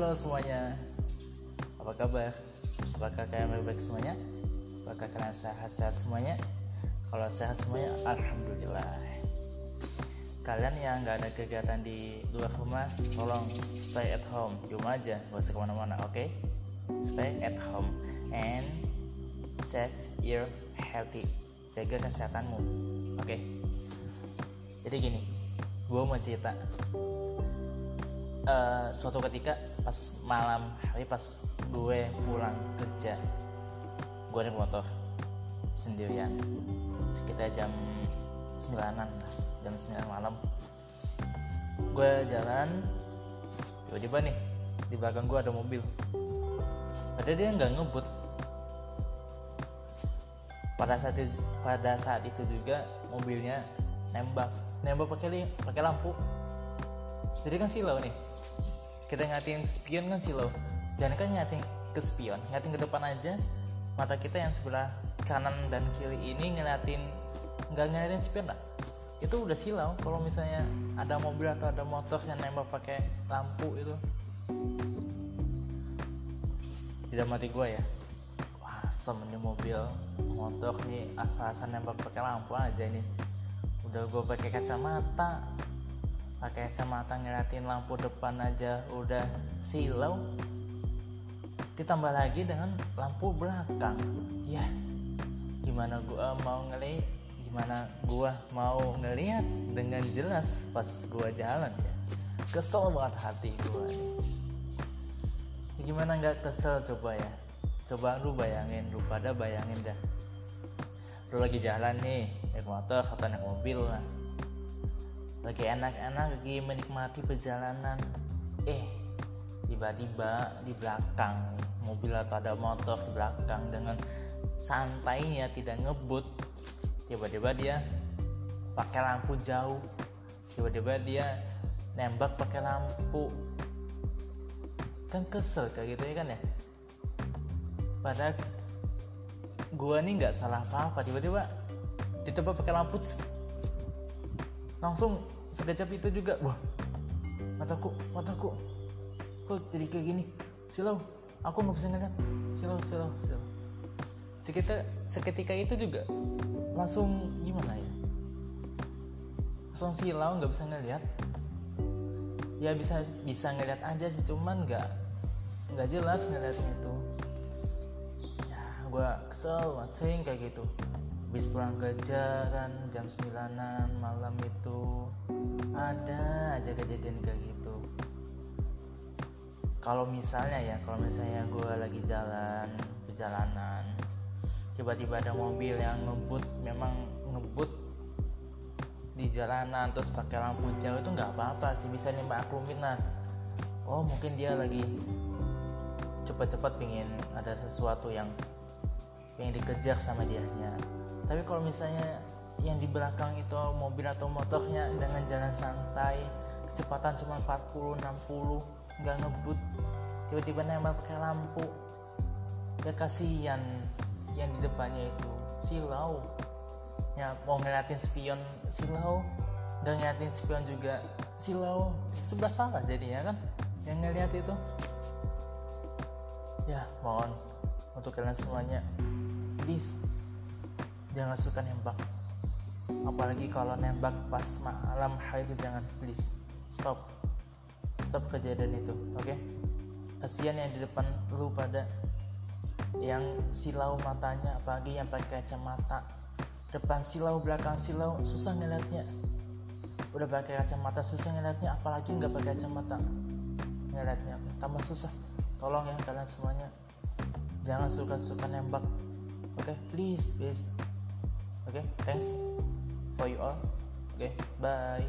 Halo semuanya, apa kabar? Apakah kalian baik-baik semuanya? Apakah kalian sehat-sehat semuanya? Kalau sehat semuanya, alhamdulillah. Kalian yang nggak ada kegiatan di luar rumah, tolong stay at home, di rumah aja, gak usah ke mana-mana, oke? Okay? Stay at home and save your healthy, jaga kesehatanmu, oke? Okay? Jadi gini, gue mau cerita. Uh, suatu ketika pas malam hari pas gue pulang kerja gue naik motor sendirian. Sekitar jam 9an jam 9 malam. Gue jalan tiba-tiba nih di belakang gue ada mobil. Padahal dia nggak ngebut. Pada saat itu, pada saat itu juga mobilnya nembak. Nembak pakai pakai lampu. Jadi kan silau nih kita ngatin spion kan silau jangan kan ngatin ke spion ngatin ke depan aja mata kita yang sebelah kanan dan kiri ini ngeliatin nggak ngeliatin spion lah. Itu udah silau kalau misalnya ada mobil atau ada motor yang nembak pakai lampu itu. Tidak mati gue ya. Wah semennya mobil motor nih asal-asal nembak pakai lampu aja ini. Udah gue pakai kacamata pakai kacamata ngeliatin lampu depan aja udah silau. Ditambah lagi dengan lampu belakang. Ya gimana gua mau ngeliat gimana gua mau ngeliat? Dengan jelas pas gua jalan ya. Kesel banget hati gua nih. Ya, gimana nggak kesel coba ya? Coba lu bayangin lu pada bayangin dah. Lu lagi jalan nih naik motor atau naik mobil lah lagi enak-enak lagi menikmati perjalanan. Eh tiba-tiba di belakang mobil atau ada motor di belakang dengan santainya tidak ngebut. Tiba-tiba dia pakai lampu jauh. Tiba-tiba dia nembak pakai lampu. Kan kesel kayak gitu ya kan ya? Padahal gua nih nggak salah apa-apa. Tiba-tiba ditebak pakai lampu langsung sekejap itu juga wah mataku mataku kok jadi kayak gini? Silau aku nggak bisa ngeliat silau silau silau. Seketika seketika itu juga langsung gimana ya? Langsung silau nggak bisa ngeliat. Ya bisa bisa ngeliat aja sih cuman nggak nggak jelas ngeliatnya itu. Ya gue kesel banget kayak gitu. Habis pulang kerja kan jam 9an malam itu ada aja kejadian kayak gitu. Kalau misalnya ya kalau misalnya gue lagi jalan perjalanan tiba-tiba ada mobil yang ngebut memang ngebut di jalanan terus pakai lampu jauh itu nggak apa-apa sih bisa nih maklumin lah. Oh mungkin dia lagi cepat-cepat pingin ada sesuatu yang yang dikejar sama dianya. Tapi kalau misalnya yang di belakang itu mobil atau motornya dengan jalan santai kecepatan cuma 40 60 nggak ngebut tiba-tiba nembak pakai lampu. Ya kasihan yang di depannya itu. Silau. Ya mau ngeliatin spion silau. Nggak ngeliatin spion juga silau. Sebelah salah jadinya kan? Yang ngeliat itu. Ya mohon untuk kalian semuanya please jangan suka nembak apalagi kalau nembak pas malam hari itu jangan please stop. Stop kejadian itu oke? Okay? kasihan yang di depan lu pada yang silau matanya apalagi yang pakai kacamata. Depan silau belakang silau susah ngeliatnya. Udah pakai kacamata susah ngeliatnya apalagi nggak pakai kacamata. Ngeliatnya tambah susah. Tolong ya kalian semuanya jangan suka-suka nembak oke? Okay? please please okay thanks for you all. Okay bye